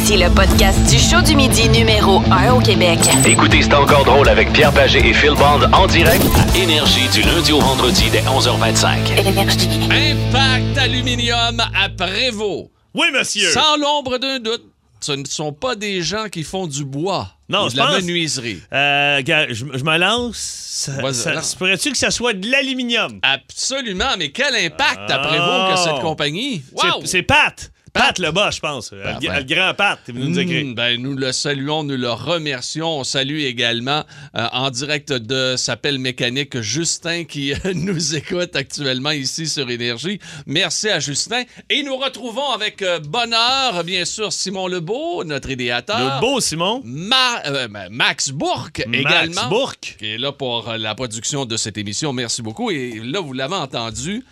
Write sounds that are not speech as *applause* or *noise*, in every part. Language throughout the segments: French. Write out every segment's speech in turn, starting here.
Voici le podcast du show du midi numéro 1 au Québec. Écoutez, c'est encore drôle avec Pierre Pagé et Phil Bond en direct à Énergie du lundi au vendredi dès 11h25. Énergie. Impact Aluminium à Prévost. Oui, monsieur. Sans l'ombre d'un doute, ce ne sont pas des gens qui font du bois. Non, ou je de la pense- menuiserie. Euh, je, je me lance. Ça, Vas-y, ça- lance. se pourrait-tu que ça soit de l'aluminium? Absolument, mais quel impact à Oh. Prévost que cette compagnie? C'est- Wow! C'est Pat. Pat, Pat. le bas, je pense. Euh, Parfait. Le, grand Pat, venu nous écrire. Mm, ben, nous le saluons, nous le remercions. On salue également euh, en direct de S'appelle Mécanique Justin qui euh, *laughs* nous écoute actuellement ici sur Énergie. Merci à Justin. Et nous retrouvons avec euh, bonheur, bien sûr, Simon Lebeau, notre idéateur. Le beau Simon. Ma- euh, Max Bourque également. Max Bourque. Qui est là pour la production de cette émission. Merci beaucoup. Et là, vous l'avez entendu.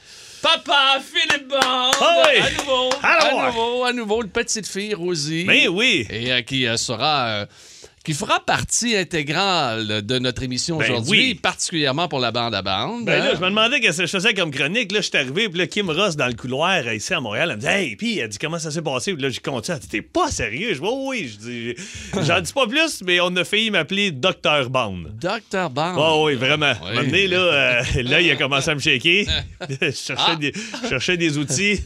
Papa Philippe Bond! Ah oui! À nouveau! Alors, à nouveau, à nouveau, le petite fille Rosie. Mais oui. Et euh, qui euh, sera. Qui fera partie intégrale de notre émission Ben aujourd'hui, oui. particulièrement pour la bande à bande. Ben là, hein? je me demandais qu'est-ce que je faisais comme chronique. Là, je suis arrivé, puis là, Kim Ross dans le couloir euh, ici à Montréal, elle me dit Hey, puis elle dit comment ça s'est passé? Puis là, j'ai compté. Elle dit T'es pas sérieux? Je dis Oui, oui. Je dis *laughs* J'en dis pas plus, mais on a failli m'appeler Dr. Bond. Dr. Bond. Oh oui, vraiment. Oui. Un moment donné, là, euh, là, il a commencé à me shaker. *laughs* *laughs* je, cherchais Ah. des, je cherchais des outils.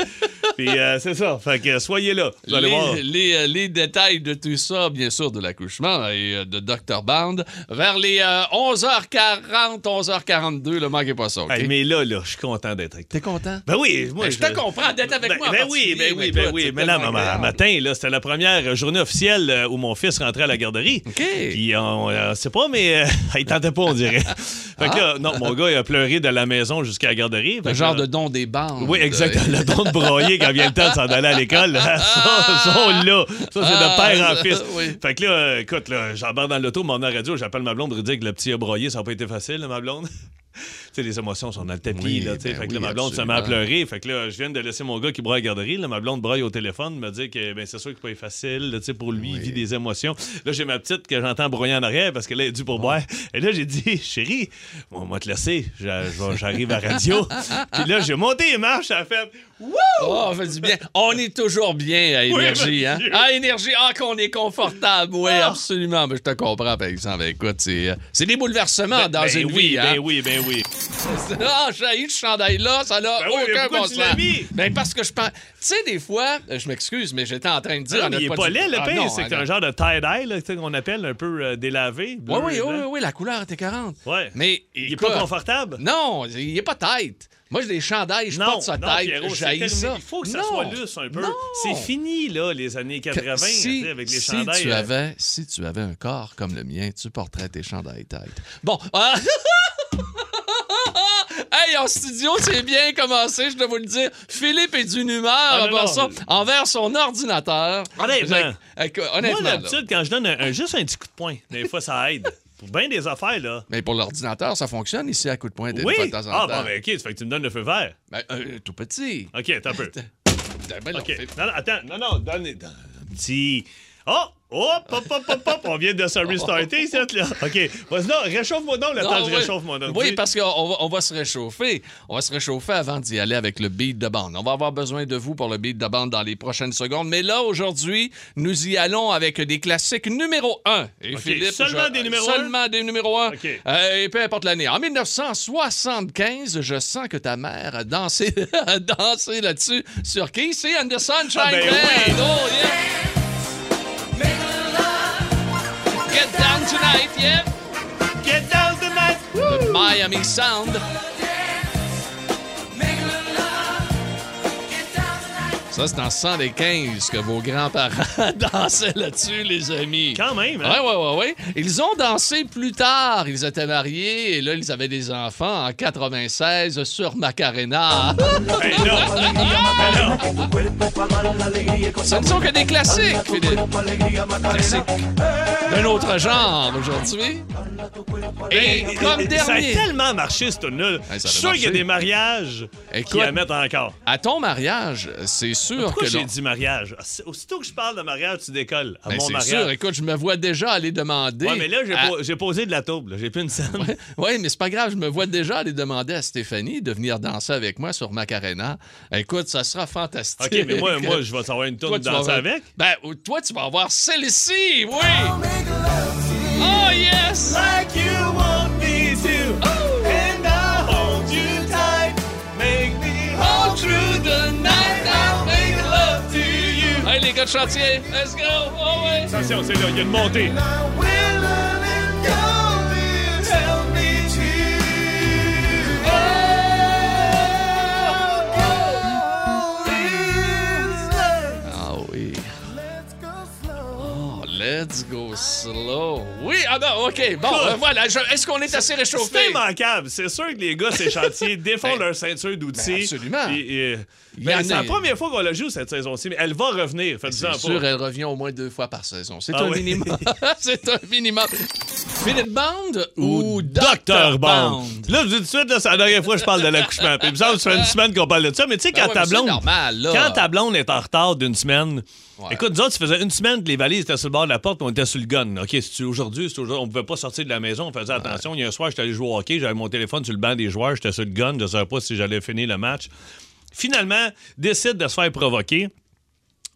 Puis euh, c'est ça. Fait que soyez là. Vous allez voir. Les, les, euh, les détails de tout ça, bien sûr, de l'accouchement et euh, de Dr. Band, vers les euh, 11h40, 11h42, le manquez pas ça? Hey, mais là, là, je suis content d'être avec toi. T'es content? Ben oui, moi. Ben, je te comprends d'être avec ben, moi en Ben oui, ben oui, mais ben oui. Mais là, tellement maman, matin, là, c'était la première journée officielle où mon fils rentrait à la garderie. OK. Puis on euh, sait pas, mais *laughs* il tentait pas, on dirait. fait que là, non, mon gars, il a pleuré de la maison jusqu'à la garderie. Fait Le genre là- de don des bandes. Oui, exactement. Le don de broyer *laughs* quand vient le temps de s'en aller à l'école. là, *laughs* Ça, ça, là. Ça, c'est de père en Ah, fils. oui. Fait que là, euh, écoute, là, j'embarque dans l'auto, mon radio, j'appelle ma blonde, je dis que le petit a broyé, ça n'a pas été facile, ma blonde. Sais, les émotions sont dans le tapis, Oui, là, ben fait que là, ma blonde se met à absolument. pleurer. Fait que là, je viens de laisser mon gars qui broie à la garderie. Là, ma blonde broye au téléphone, me dit que ben, c'est sûr que pas facile, là, pour lui, il vit des émotions. Là, j'ai ma petite que j'entends broyer en arrière parce qu'elle est due pour boire. Et là, j'ai dit, chérie, on va te laisser, j'arrive à la radio. Puis là, j'ai monté les marches, ça a fait, wouh! Oh, on fait du bien. On est toujours bien à Énergie, hein? À Énergie, ah, qu'on est confortable. Oui, Ah. absolument. Mais je te comprends, par exemple. Écoute, c'est, euh, c'est des bouleversements dans Ben une oui, vie, hein? Ben oui, ben oui. *laughs* Ah, j'ai eu ce chandail-là, ça n'a Ben oui, mais aucun bon sens. Ben parce que je pense... Tu sais, des fois, euh, je m'excuse, mais j'étais en train de dire... Non, à mais il est notre pas laid, le Ah, pire, non, c'est que ah, c'est un non. genre de tie-dye, qu'on appelle un peu euh, délavé. bleu Oui, oui, oui, oui, oui, la couleur était 40. Ouais. Mais Il est écoute, pas confortable? Non, il est pas tête. Moi, j'ai des chandails, je Non, porte sa non, tête, terminé. ça. Il faut que ça Non. soit lousse un peu. Non. C'est fini, là, les années 80, Que- si, avec les si chandails. tu euh, avais, si tu avais un corps comme le mien, tu porterais tes chandails tête. Bon. euh, *laughs* en studio, c'est bien commencé, je dois vous le dire. Philippe est d'une humeur Ah, non, envers, non. son, envers son ordinateur. Honnêtement. Fait Moi, honnêtement, là. d'habitude, quand je donne un- un- juste un petit coup de poing, des fois, ça aide. Pour bien des affaires, là. Mais pour l'ordinateur, ça fonctionne ici à coup de poing Oui? de temps en Ah, temps. bon, ben, OK, ça fait que tu me donnes le feu vert. Ben, euh, tout petit. OK, attends un peu. *laughs* Ben, non, OK. fait- Non, non, attends. Non, non, donne un petit... Oh! Hop, hop, hop, hop, hop, on vient de se restarter, cette là. OK. Vas-y, non, réchauffe-moi donc, le Non, temps que je oui. parce qu'on va, on va se réchauffer. On va se réchauffer avant d'y aller avec le beat de bande. On va avoir besoin de vous pour le beat de bande dans les prochaines secondes. Mais là, aujourd'hui, nous y allons avec des classiques numéro 1. Et OK, Philippe, seulement je- des numéros un? Seulement des numéros 1. OK. et peu importe l'année. En 1975, je sens que ta mère a dansé, *laughs* là-dessus. Sur qui? C'est And the Sunshine Ah, ben oui. Oh, yeah. Tonight, yeah. Get down tonight! The Miami Sound. Ça, c'est en 115 que vos grands-parents *laughs* dansaient là-dessus, les amis. Quand même, Ouais, hein? ouais, ouais, ouais. Ils ont dansé plus tard. Ils étaient mariés et là, ils avaient des enfants en 96 sur Macarena. Non. Non. Ce ne sont que des classiques, Philippe. Classiques d'un autre genre aujourd'hui. Et comme Ça a dernier, tellement marché, ce tune-là. Hey, Je suis sûr qu'il y a des mariages Écoute. qui la mettent encore. à ton mariage, c'est sûr Pourquoi que j'ai non. dit mariage? Ah, Aussitôt que je parle de mariage, tu décolles. À Ben, mon c'est mariage. sûr. Écoute, je me vois déjà aller demander. Ouais, mais là, j'ai à- po- j'ai posé de la taupe. là. J'ai plus une scène. Oui, mais c'est pas grave. Je me vois déjà aller demander à Stéphanie de venir danser avec moi sur Macarena. Écoute, ça sera fantastique. OK, mais moi, moi *laughs* je vais savoir une tourne vas danser avec? Ben, toi, tu vas avoir celle-ci, oui! Oh, yes! Like you want me to. And gars de chantier, let's go! Oh, ouais! Attention, c'est là, il y a une montée. Ah oui. Oh, let's go slow. Oui, ah non, OK. Bon, euh, voilà. je- Est-ce qu'on est assez réchauffé? C'est immanquable. C'est sûr que les gars, ces chantiers, *laughs* défont Ben, leur ceinture d'outils. ben, absolument. Et- et- ben, c'est la première fois qu'on la joue cette saison-ci, mais elle va revenir. C'est sûr, elle revient au moins deux fois par saison. C'est Ah un oui. minimum. *laughs* *laughs* C'est un minimum. Philip Bond ou Dr. Dr. Bond. Bond? Là, je dis tout de suite, c'est la dernière fois que je parle de l'accouchement. Puis il me semble que ça fait une *laughs* semaine qu'on parle de ça. Mais tu sais, Ben quand ouais, ta blonde. normal. Quand ta blonde est en retard d'une semaine. Ouais. Écoute, nous autres, ça faisait une semaine que les valises étaient sur le bord de la porte, on était sur le gun. OK, aujourd'hui. On pouvait pas sortir de la maison, on faisait attention. Il y a un soir, j'étais allé jouer au hockey, j'avais mon téléphone sur le banc des joueurs, j'étais sur le gun, je savais pas si j'allais finir le match. Finalement, décide de se faire provoquer.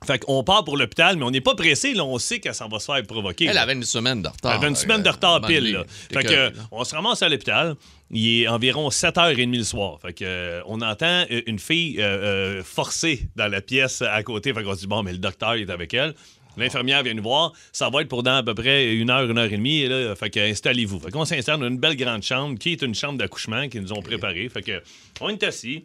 Fait qu'on part pour l'hôpital, mais on n'est pas pressé, là, on sait qu'elle s'en va se faire provoquer. Elle là. avait une semaine de retard. Elle avait une semaine de Euh, retard à un pile. Là. Fait que, on se ramasse à l'hôpital. Il est environ 7h30 le soir. Fait que, euh, on entend euh, une fille forcée dans la pièce à côté. Fait qu'on se dit, bon, mais le docteur est avec elle. L'infirmière vient nous voir. Ça va être pour dans à peu près une heure, une heure et demie. Et là, fait que installez-vous. Fait qu'on s'installe dans une belle grande chambre qui est une chambre d'accouchement qu'ils nous ont préparée. Fait que on est assis.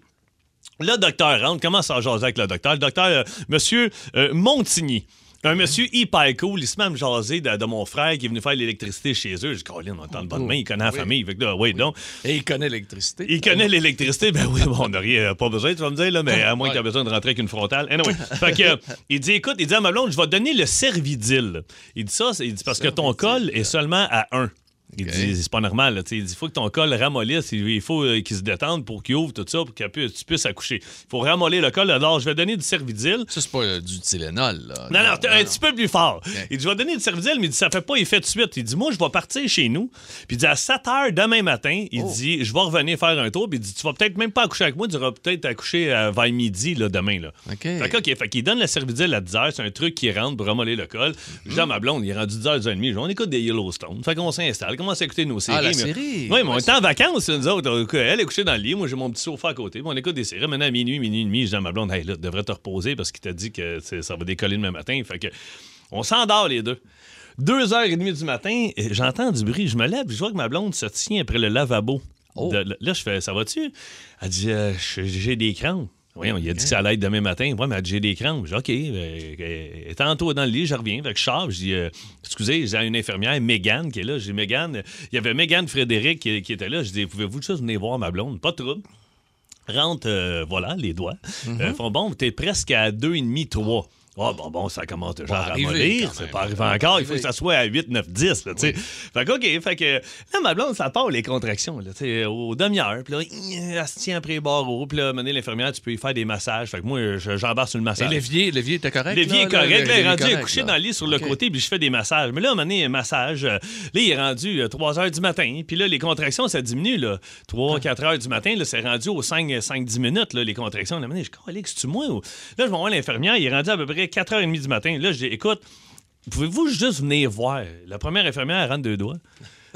Le docteur rentre, commence à jaser avec le docteur? Le docteur, euh, monsieur euh, Montigny. Un monsieur hyper cool, il se met à me jaser de, de mon frère qui est venu faire l'électricité chez eux. Je dis, Colin, on entend de bonne main, il connaît la famille. Fait que là, oui, donc. Et il connaît l'électricité. Il connaît l'électricité. Ben oui, bon, on n'a rien, pas besoin, tu vas me dire, là, mais à moins que tu aies besoin de rentrer avec une frontale. Anyway, *laughs* fait que, euh, il dit, écoute, il dit à ma blonde, je vais te donner le Cervidil. Il dit ça, il dit parce que ton col est seulement à 1. Il dit, c'est pas normal. là, il dit, il faut que ton col ramollisse. Il faut euh, qu'il se détende pour qu'il ouvre tout ça, pour que tu puisses accoucher. Il faut ramollir le col. Alors, je vais donner du Cervidil. Ça, c'est pas euh, du Tylenol, là. Non, non, t'es un petit peu plus fort. Il dit, je vais donner du Cervidil, mais il dit, ça fait pas effet tout de suite. Il dit, moi, je vais partir chez nous. Puis il dit, à 7 h demain matin, il Oh. dit, je vais revenir faire un tour. Puis il dit, tu vas peut-être même pas accoucher avec moi, tu vas peut-être accoucher euh, vers midi, là, demain, là. OK. Fait fait qu'il donne le Cervidil à 10 h C'est un truc qui rentre pour ramoller le col. Je dis à ma blonde, il est rendu 10 h 30 On écoute des Yellowstone. Fait qu'on s'installe, commence à écouter nos séries. Ah, la mais- série. Oui, mais on est en vacances, nous autres. Elle est couchée dans le lit. Moi, j'ai mon petit sofa à côté. On écoute des séries. Maintenant, à minuit, minuit et demi, je dis à ma blonde, hey, là, tu devrais te reposer parce qu'il t'a dit que ça va décoller demain matin. Fait que, on s'endort les deux. Deux heures et demie du matin, euh, j'entends du bruit. Je me lève, je vois que ma blonde se tient après le lavabo. Oh. De- là, je fais, ça va-tu? Elle dit, Euh, j'ai des crampes. Oui, il a dit que ça allait être demain matin. Ouais, mais j'ai des crampes. Je dis, OK. euh, euh, tantôt dans le lit, je reviens. Fait que je sors. Je dis, euh, excusez, j'ai une infirmière, Mégane, qui est là. J'ai Mégane. Il y avait Mégane Frédéric qui, qui était là. Je dis, pouvez-vous juste venir voir ma blonde? Pas de trouble. Rentre, euh, voilà, les doigts. Mhm. Euh, font bon, t'es presque à 2,5, 3. Oh, bon, bon, ça commence déjà à ramollir. C'est pas arrivé encore. Il faut que ça soit à 8, 9, 10. Là. Fait que, OK. Fait que là, ma blonde, ça part les contractions. Là, tu sais, au demi-heure. Puis là, elle se tient après les barreaux. Puis là, mener l'infirmière, tu peux y faire des massages. Fait que moi, je- j'embarque sur le Et massage. l'évier, l'évier était correct? L'évier est là, correct. Là, il est rendu couché là. dans le lit sur le côté, puis je fais des massages. Mais là, à un massage, euh, là, il est rendu 3 heures du matin. Puis là, les contractions, ça diminue. Là. 3, 4 heures du matin, là, c'est rendu aux 5-10 minutes, là, les contractions. À un moment donné, je dis, c'est-tu moi? Là, je vais voir l'infirmière, il est rendu à peu près 4h30 du matin. Là, je dis, écoute, pouvez-vous juste venir voir? La première infirmière, elle rentre deux doigts.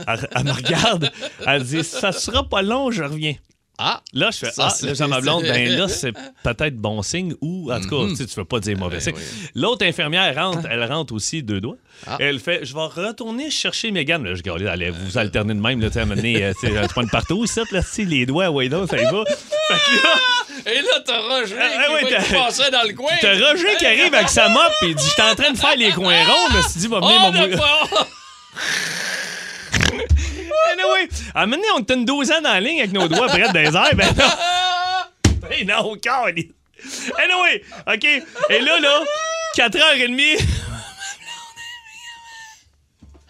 Elle, elle me regarde, elle dit, ça sera pas long, je reviens. Ah! Là, je fais Ça, Ah, là, j'ai ma blonde, ben là, c'est peut-être bon signe ou, en tout cas, tu sais, tu veux pas dire mauvais Ben signe. oui. L'autre infirmière rentre, elle rentre aussi deux doigts. Ah. Elle fait Je vais retourner chercher Megan. Là, je regarde, allez, vous alternez de même, là, tu sais, donné, euh, tu sais, partout, ici, là, si les doigts, ouais, donc, ça y va. Fait que là, Et là, t'as Roger Ah, qui, passait dans le coin. t'as Roger qui arrive avec sa mop, il dit J'étais en train de faire les coins ronds, je me suis dit, va venir mon! *laughs* Anyway, à un moment donné, on était une douzaine en ligne avec nos doigts près des airs. Ben non. *laughs* Ben non. Anyway, OK. Et là, là, 4h30.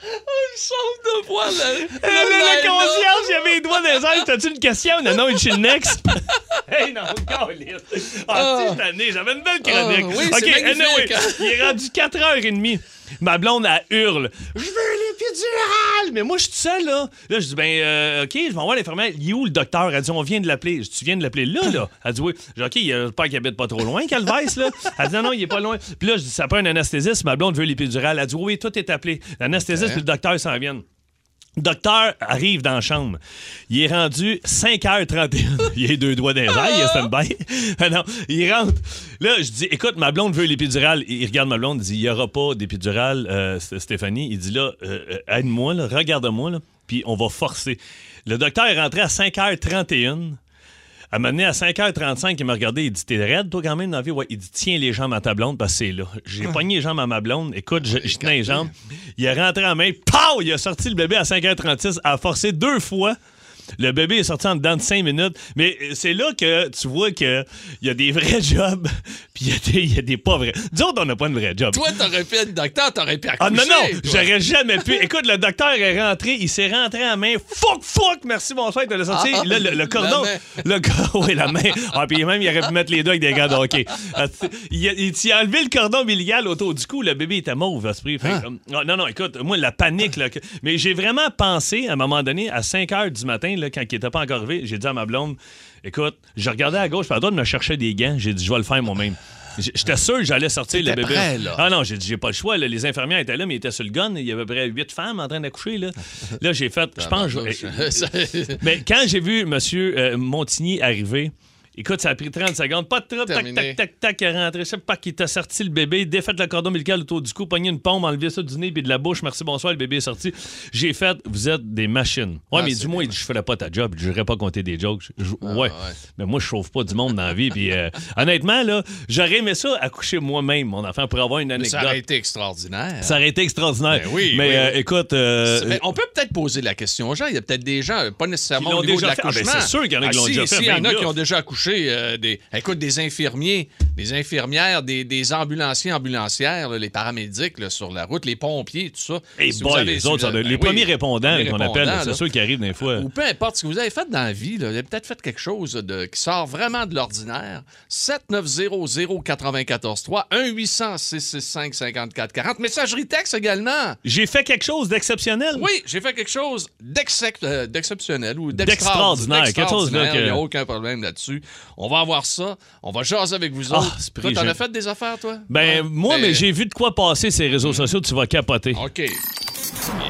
Une chambre de voir le. Euh, le, concierge, il avait les doigts des airs. T'as-tu une question? Non, non, une chez le next. *laughs* hey, non, câlisse. Ah, tu sais, j'avais une belle chronique. Ah, oui, OK, anyway, il est rendu 4h30. Ma blonde, elle hurle. Je veux l'épidurale! Mais moi, je suis tout seul, là. Là, je dis, ben, euh, OK, je vais voir l'infirmière. Il est où le docteur? Elle dit, on vient de l'appeler. Je dis, tu viens de l'appeler là, là? Elle dit, oui. Je dis, OK, il y a pas qu'il habite pas trop loin, Calvès, là. Elle dit, non, non, il est pas loin. Puis là, je dis, ça prend un anesthésiste. Ma blonde veut l'épidurale. Elle dit, oui, tout est appelé. L'anesthésiste puis le docteur s'en viennent. Docteur arrive dans la chambre. Il est rendu 5h31. *laughs* Il a deux doigts dans les airs, il est *laughs* stand-by. Ah non, il rentre. Là, je dis, écoute, ma blonde veut l'épidurale. Il regarde ma blonde, il dit, il n'y aura pas d'épidurale, euh, Stéphanie. Il dit, là, euh, euh, aide-moi, regarde-moi, puis on va forcer. Le docteur est rentré à 5h31. À m'amener à 5h35, il m'a regardé, il dit T'es raide, toi, quand même, dans la vie Ouais. Il dit Tiens les jambes à ta blonde, parce que c'est là. J'ai pogné les jambes à ma blonde. Écoute, je, je tenais les jambes. Il est rentré en main, pow Il a sorti le bébé à 5h36, a forcé deux fois. Le bébé est sorti en dedans de 5 minutes. Mais c'est là que tu vois qu'il y a des vrais *laughs* jobs, puis il y, a des- il y a des pas vrais. Nous autres, on n'a pas de vrais jobs. Toi, t'aurais pu être docteur, t'aurais pu accoucher. Ah non, non, j'aurais jamais pu. Écoute, le docteur est rentré, il s'est rentré à main. Fuck, fuck, merci, bonsoir, il t'a sorti. Ah, Là, le, le cordon. la. Le *laughs* oui, la main. Ah, puis même, il aurait pu mettre les deux avec des gants de hockey. Ah, Il, a- il a enlevé le cordon ombilical autour du cou. Le bébé était mauve, à ce prix. Fait ah, non, non, écoute, moi, la panique. Là, que- mais j'ai vraiment pensé, à un moment donné, à 5 h du matin, là, quand il était pas encore arrivé, j'ai dit à ma blonde, écoute, je regardais à gauche, puis à droite, me cherchait des gants. J'ai dit, je vais le faire moi-même. J'étais sûr que j'allais sortir le bébé. prêt, là. Ah non, j'ai dit, j'ai pas le choix. là. Les infirmières étaient là, mais ils étaient sur le gun. Il y avait à peu près huit femmes en train d'accoucher. Là, là j'ai fait, je pense, je- Ça- *laughs* mais quand j'ai vu M. Montigny arriver, écoute, ça a pris 30 secondes. Pas de trouble, tac, tac, tac, tac, il est rentré. Je sais pas qui t'a sorti le bébé, défait le cordon ombilical autour du cou, pogné une pompe, enlevé ça du nez puis de la bouche. Merci, bonsoir, le bébé est sorti. J'ai fait, vous êtes des machines. Ouais, Ah, mais il dit, je ferais pas ta job, je n'irais pas compter des jokes. Je- ouais. ouais. mais moi, je sauve pas du monde dans la vie. Puis euh, *laughs* honnêtement, là, j'aurais aimé ça accoucher moi-même, mon enfant, pour avoir une Mais anecdote. ça aurait été extraordinaire. Ça aurait été extraordinaire. Ben oui, mais oui, euh, écoute, euh, Mais on peut peut-être poser la question aux gens. Il y a peut-être des gens, pas nécessairement au niveau déjà de fait. Ah, ben, l'accouchement. c'est sûr qu'il y en a qui l'ont déjà fait, il y en a qui ont déjà accouché. Euh, des, écoute, des infirmiers, des infirmières, des, des ambulanciers, ambulancières, là, les paramédics là, sur la route, les pompiers, tout ça. Si boy, avez- les autres, oui, premiers répondants qu'on appelle, c'est sûr qu'ils arrivent des fois. Ou peu importe ce que vous avez fait dans la vie, là, vous avez peut-être fait quelque chose de, qui sort vraiment de l'ordinaire. 7900-943, 1-800-665-5440. Messagerie texte également. J'ai fait quelque chose d'exceptionnel? Oui, j'ai fait quelque chose euh, d'exceptionnel ou D'extraordinaire, quelque chose, là, d'extraordinaire. Il n'y a aucun problème là-dessus. On va avoir ça. On va jaser avec vous Ah, autres. c'est toi, t'en as fait des affaires, toi? Ben, Ouais. moi, mais Ben, j'ai vu de quoi passer ces réseaux sociaux, tu vas capoter. OK.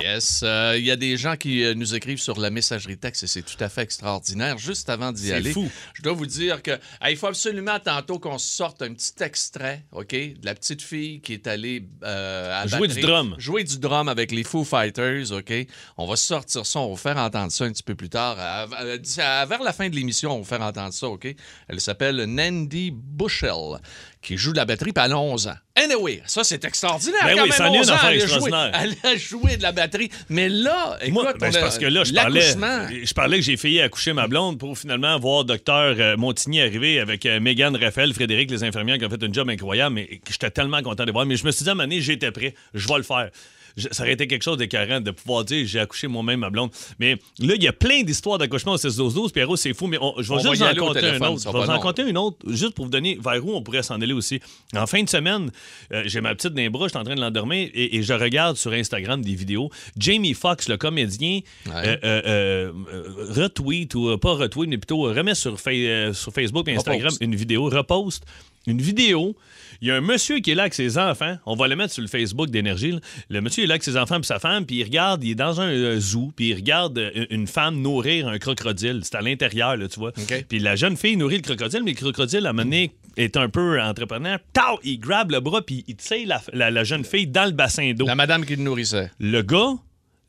Yes. euh, Il y a des gens qui euh, nous écrivent sur la messagerie texte et c'est tout à fait extraordinaire. Juste avant d'y aller, fou. je dois vous dire que il faut absolument tantôt qu'on sorte un petit extrait, OK, de la petite fille qui est allée euh, à Jouer du drum. Jouer du drum avec les Foo Fighters, OK. On va sortir ça, on va vous faire entendre ça un petit peu plus tard. À- à- d'ici à- vers la fin de l'émission, on va vous faire entendre ça, OK. Elle s'appelle Nandy Bushell, qui joue de la batterie, puis elle a 11 ans. Anyway, ça, c'est extraordinaire. Ben quand oui, même, une 11 ans, elle a joué-. Elle a joué de la batterie. Mais là, écoute, Moi, ben, on c'est a- parce que là, je parlais, l'accouchement- je parlais que j'ai failli accoucher ma blonde pour finalement voir docteur euh, Montigny arriver avec euh, Mégane, Raphaël, Frédéric, les infirmières qui ont fait un job incroyable, mais j'étais tellement content de voir. Mais je me suis dit, à un j'étais prêt, je vais le faire. Je- ça aurait été quelque chose d'écœurant de pouvoir dire j'ai accouché moi-même ma blonde. Mais là, il y a plein d'histoires d'accouchement au 16-12-12. Pierrot, c'est fou, mais on- je vais On va juste y en compter un téléphone, autre. Je va vais pas en compter une autre, juste pour vous donner vers où on pourrait s'en aller aussi. En fin de semaine, euh, j'ai ma petite les bras, je suis en train de l'endormir et, et je regarde sur Instagram des vidéos. Jamie Foxx, le comédien, Ouais. euh, euh, retweet ou pas retweet, mais plutôt remet sur, Fa- sur Facebook et Instagram une vidéo, reposte une vidéo. Il y a un monsieur qui est là avec ses enfants. On va le mettre sur le Facebook d'énergie. Le monsieur est là avec ses enfants et sa femme, puis il regarde, il est dans un euh, zoo, puis il regarde euh, une femme nourrir un crocodile. C'est à l'intérieur, là, tu vois. Puis la jeune fille nourrit le crocodile, mais le crocodile, à un moment donné, est un peu entrepreneur. Tao! Il grabe le bras, puis il tire la, la- la jeune fille dans le bassin d'eau. La madame qui le nourrissait. Le gars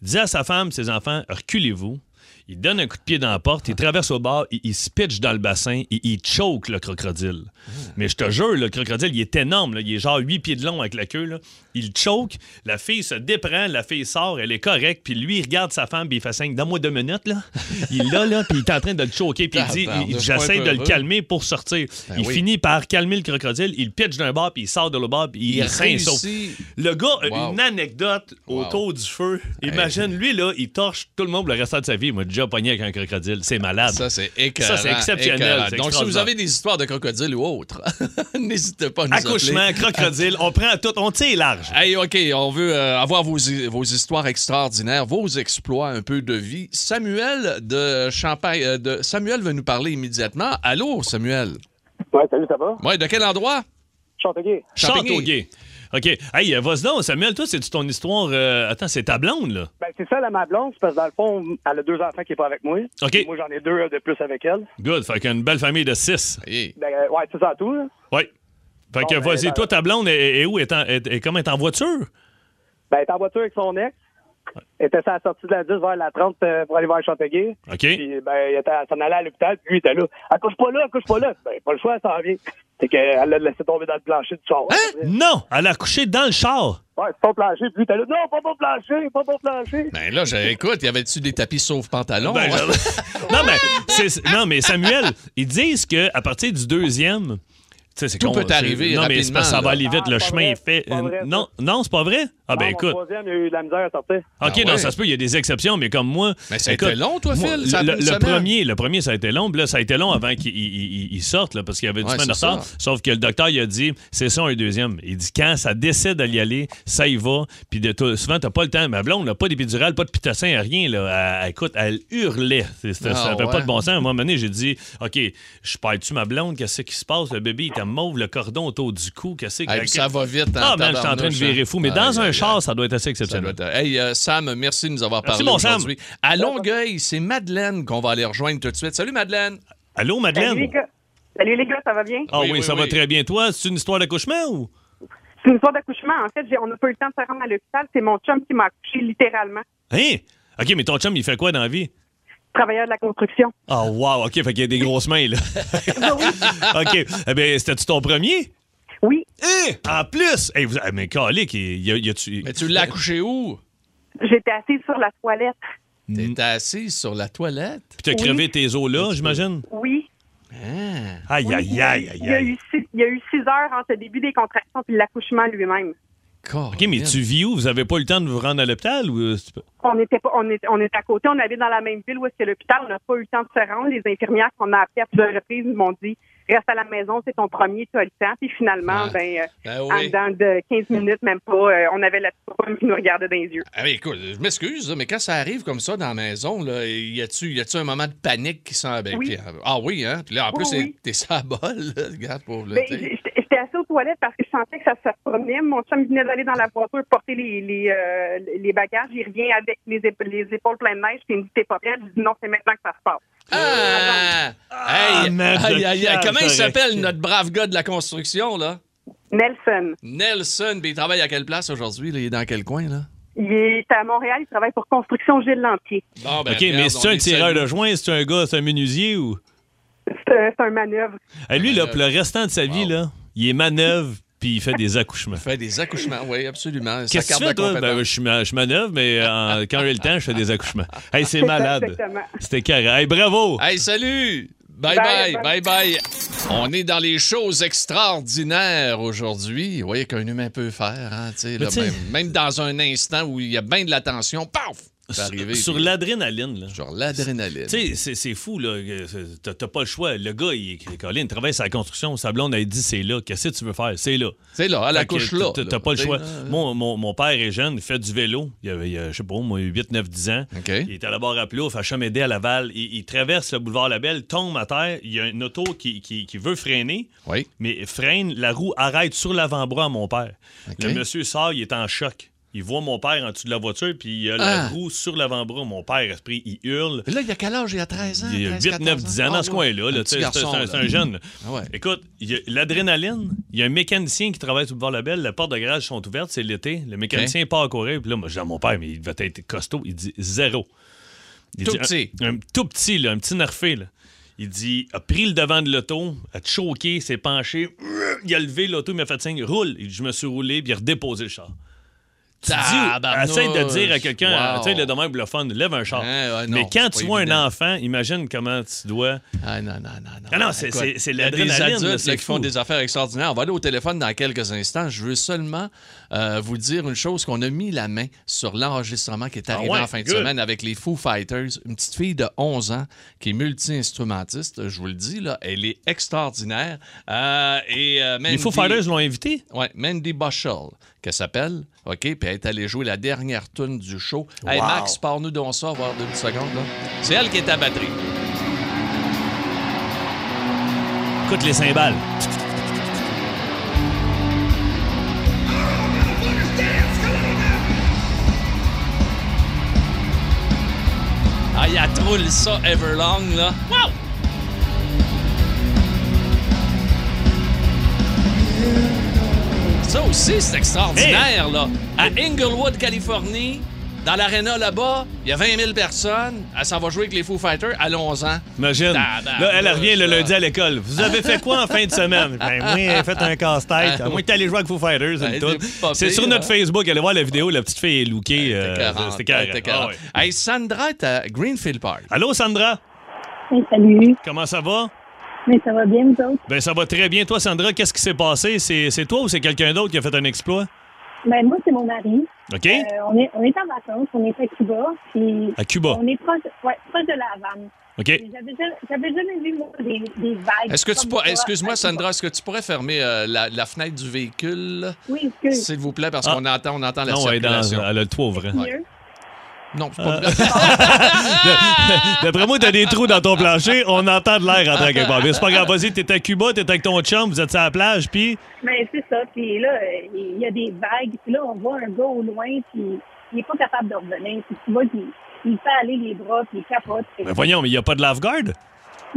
dit à sa femme, ses enfants, reculez-vous. Il donne un coup de pied dans la porte, il traverse au bord, il, il se pitch dans le bassin, il, il choke le crocodile. Mais je te jure, le crocodile, il est énorme. là. Il est genre 8 pieds de long avec la queue. là. Il choke, la fille se déprend, la fille sort, elle est correcte, puis lui, il regarde sa femme, puis il fait 5 Donne-moi deux minutes, là. Il l'a, là, puis il est en train de le choquer, puis il dit il- J'essaie de le calmer pour sortir. Ben il oui. finit par calmer le crocodile, il pitch d'un bord, puis il sort de l'autre bord, puis il, Il. Le gars a Wow. une anecdote Wow. autour du feu. Imagine, lui, là, il torche tout le monde le restant de sa vie. M'a déjà pogné avec un crocodile. C'est malade. Ça, c'est écœurant. Ça, c'est exceptionnel, Donc, si vous avez des histoires de crocodiles ou autres, *laughs* n'hésitez pas à nous Accouchement, appeler. crocodile, on prend tout, on tire large. Hey, OK, on veut euh, avoir vos, vos histoires extraordinaires, vos exploits, un peu de vie. Samuel de Champagne, euh, de Samuel veut nous parler immédiatement. Allô, Samuel? Ouais, salut, ça va? Ouais, de quel endroit? Champigny. Châteauguay. OK. Hey, euh, vas-y donc, Samuel, toi, c'est ton histoire. euh, Attends, c'est ta blonde, là? Ben, c'est ça, la ma blonde, c'est parce que dans le fond, elle a deux enfants qui sont pas avec moi. OK. Et Moi, j'en ai deux euh, de plus avec elle. Good. Fait qu'une belle famille de six. Hey. Ben, euh, ouais, c'est ça tout. là. Oui. Fait que Bon, ben, vas-y, ben- toi, ta blonde est, est où? Est, en, est, est- comment est en voiture? Ben, elle est en voiture avec son ex. Elle était à la sortie de la 10 vers la 30 euh, pour aller vers Chanteguay. OK. Puis, ben, elle était, s'en allait à l'hôpital, puis lui, il était là. Accouche pas là, accouche pas là. Ben, pas le choix, ça en vient. C'est qu'elle l'a laissé tomber dans le plancher du char. Non! Elle a couché dans le char. Ouais, c'est ton plancher, puis lui, il était là. Non, pas ton plancher, pas ton plancher. Ben là, j'ai- écoute, y avait-tu des tapis sauf pantalon? Ben, *laughs* non, mais, non, mais Samuel, ils disent qu'à partir du deuxième, c'est Tout con, peut arriver Non, mais c'est parce que ça va aller vite, le Ah, chemin pas est fait. vrai, non, non, c'est pas vrai? Ah, ben Non, écoute. Mon troisième, il a eu de la misère à sortir. OK, Ah non, ça se peut, il y a des exceptions, mais comme moi. Mais ça a écoute, été long, toi, moi, Phil? Ça le, premier, le premier, ça a été long. Puis là, ça a été long avant qu'il il- il- il sorte, là, parce qu'il y avait une Ouais, semaine de retard. Sauf que le docteur, il a dit, c'est ça un deuxième. Il dit, quand ça décide d'y aller, ça y va. Puis de tout- souvent, t'as pas le temps. Ma blonde n'a pas d'épidurale, pas de pitocin, rien. Là. Elle- écoute, elle hurlait. Ah, ça n'avait pas de bon sens. À un moment donné, j'ai dit, OK, je perds-tu ma blonde? Qu'est-ce qui se passe? Le bébé, il était mauve, le cordon autour du cou. Qu'est-ce que Hey, ça va vite. Ah, en man, je suis en train de virer hein. fou. Mais Aïe, dans un aïe, char, ça doit être assez Ça exceptionnel. doit être- Hey, euh, Sam, merci de nous avoir Merci, parlé mon Sam. aujourd'hui. À Longueuil, c'est Madeleine qu'on va aller rejoindre tout de suite. Salut, Madeleine. Allô, Salut Madeleine? les gars. Salut les gars, ça va bien? Ah Oui, oui, oui, ça va très bien. Toi, c'est une histoire d'accouchement ou? C'est une histoire d'accouchement. En fait, j'ai- on n'a pas eu le temps de se rendre à l'hôpital. C'est mon chum qui m'a accouché littéralement. Hein? OK, mais ton chum, il fait quoi dans la vie? Travailleur de la construction. Ah, wow, OK, fait qu'il y a des grosses mains, là. *laughs* OK. Eh bien, c'était-tu ton premier? Oui, Hein? En plus! Hey, vous, ah, mais calique, il y a, y a-tu... Mais tu l'as accouché où? j'étais assise sur la toilette. T'étais assise sur la toilette? Puis t'as crevé tes os là, j'imagine? Oui. Hein? Aïe, aïe, aïe, aïe, Il y, a aïe. eu six, il y a eu six heures entre le début des contractions et l'accouchement lui-même. OK, mais tu vis où? Vous avez pas eu le temps de vous rendre à l'hôpital? Ou... euh, c'est pas- On était pas, on est, on est à côté, on habite dans la même ville où est-ce que l'hôpital. On n'a pas eu le temps de se rendre. Les infirmières qu'on a appelées à plusieurs reprises nous m'ont dit reste à la maison, c'est ton premier, tu as le temps. Puis finalement, Ah. ben, euh, Ben en dedans de 15 minutes, même pas, euh, on avait la petite femme qui nous regardait dans les yeux. Ah, mais écoute, je m'excuse, mais quand ça arrive comme ça dans la maison, là, y a-tu un moment de panique qui s'en. Ben, Oui. puis, ah oui, hein? Puis là, en Oui, plus, t'es à bol, là, regarde, pauvre. là, Ben, parce que je sentais que ça se promenait. Mon chum venait d'aller dans la voiture porter les, les, euh, les bagages. Il revient avec les, ép- les épaules pleines de neige. Puis il me dit T'es pas prête Je dis Non, c'est maintenant que ça se passe. Ah! hey! aïe, aïe, cave, Comment il s'appelle, notre brave gars de la construction, là? Nelson, Nelson, puis il travaille à quelle place aujourd'hui? Il est dans quel coin, là? il est à Montréal. Il travaille pour Construction Gilles Lantier. Bon, ben, OK, mais c'est un tireur de joint? C'est un gars, c'est un menuisier ou? C'est euh, un manœuvre. Lui, là, Manœuvre. pour le restant de sa vie, Wow. là, il est manœuvre puis il fait des *laughs* accouchements. Il fait des accouchements, oui, absolument. Qu'est-ce que tu fais, toi? Ben, je, je manœuvre, mais euh, quand j'ai le temps, je fais des accouchements. Hey, c'est *laughs* malade. C'était carré. Hey, bravo! Hey, salut! Bye bye, Bye, bye bye. On est dans les choses extraordinaires aujourd'hui. Vous voyez qu'un humain peut faire, hein, tu sais, Mais là, même, même dans un instant où il y a bien de l'attention, paf! Sur, l'adrénaline. Sur l'adrénaline. Tu sais, c'est- fou, là. T'as pas le choix. Le gars, il, Colin, il travaille sur la construction. Sa blonde a dit c'est là. Qu'est-ce que tu veux faire? C'est là. C'est là, à la Fait couche là. T'as pas le choix. Mon, mon, mon père est jeune, il fait du vélo. Il avait, il je sais pas, moi, 8, 9, 10 ans. Il est à la barre à Plouf, à Chamédé, à Laval. Il, il traverse le boulevard Labelle, tombe à terre. Il y a une auto qui, qui, qui veut freiner, Oui. mais freine. La roue arrête sur l'avant-bras à mon père. Le monsieur sort, il est en choc. Il voit mon père en dessous de la voiture, puis il a la Ah. roue sur l'avant-bras. Mon père, esprit, il hurle. Mais là, il a quel âge? Il a 13 ans? Il a 13, 8, 9, 10 ans, dans Ah, ce ouais. coin-là. là, C'est garçon, un, là. c'est un jeune. Ah ouais. Écoute, l'adrénaline, il y a un mécanicien qui travaille sur le bord de la belle, les portes de garage sont ouvertes, c'est l'été. Le mécanicien part à courir, puis là, moi, je dis à mon père, mais il va être costaud. Il dit zéro. Il Tout dit, petit. Un, un tout petit, là, un petit nerfé. Là. Il dit a pris le devant de l'auto, a choqué, s'est penché, il a levé l'auto, il m'a fait signe, roule. Il dit, je me suis roulé, puis il a redéposé le char. Tu dis, Tabarnouche. essaye de dire à quelqu'un, Wow. tu sais, le demain, le fun, lève un char. Ouais, ouais, non, Mais quand tu vois évident. un enfant, imagine comment tu dois. Ah non, non, non, non. Ah non, c'est- Écoute, c'est- des l'adrénaline, là, adultes là, qui font des affaires extraordinaires. On va aller au téléphone dans quelques instants. Je veux seulement euh, vous dire une chose, qu'on a mis la main sur l'enregistrement qui est arrivé Ah ouais, en fin de semaine avec les Foo Fighters. Une petite fille de 11 ans qui est multi-instrumentiste, je vous le dis, là, elle est extraordinaire. Euh, et, euh, Les Foo Fighters l'ont invité. Ouais, Mandy Bushell, qu'elle s'appelle. OK, puis elle est allée jouer la dernière tune du show. Hey, Wow. Max, parle-nous donc ça, voir deux secondes. là. C'est elle qui est à batterie. Écoute les cymbales. Ah, il a troule ça Everlong, là. Wow! Ça aussi, c'est extraordinaire, là. À Inglewood, Californie, dans l'aréna là-bas, il y a 20 000 personnes. Elle s'en va jouer avec les Foo Fighters à 11 ans. Imagine. Là, elle revient le lundi à l'école. Vous avez fait quoi en fin de semaine? Ben, moi, j'ai fait un casse-tête. À moins que t'allais jouer avec Foo Fighters. Ben, c'est sur notre? Facebook. Allez voir la vidéo. La petite fille est lookée. euh, C'était C'était 40, carré. c'était Ah 40. ouais. Hey, Sandra est à Greenfield Park. Allô, Sandra? Hey, salut. Comment ça va? Mais ça va bien, vous autres? Ben, ça va très bien. Toi, Sandra, qu'est-ce qui s'est passé? C'est c'est toi ou c'est quelqu'un d'autre qui a fait un exploit? Ben, moi, c'est mon mari. OK? Euh, on, est, on est en vacances, on est à Cuba, puis À Cuba. on est proche, ouais, proche de la Havane. OK? J'avais jamais, vu, moi, des, des vagues. Est-ce que tu ça excuse-moi. Sandra, est-ce que tu pourrais fermer euh, la, la fenêtre du véhicule, Oui, excuse. s'il vous plaît, parce Ah. qu'on entend, on entend la Non, elle, est dans, circulation? elle a le toit ouvert. Non, c'est pas *laughs* D'après moi, t'as des trous dans ton plancher. On entend de l'air rentrer quelque part. Mais c'est pas grave. Vas-y, t'es à Cuba, t'es avec ton chum, vous êtes sur la plage, puis... Mais c'est ça. Puis là, euh, il y a des vagues. Puis là, on voit un gars au loin, puis il n'est pas capable de revenir. Puis tu vois qu'il il fait aller les bras, puis il capote. Que- Ben voyons, mais il n'y a pas de lifeguard?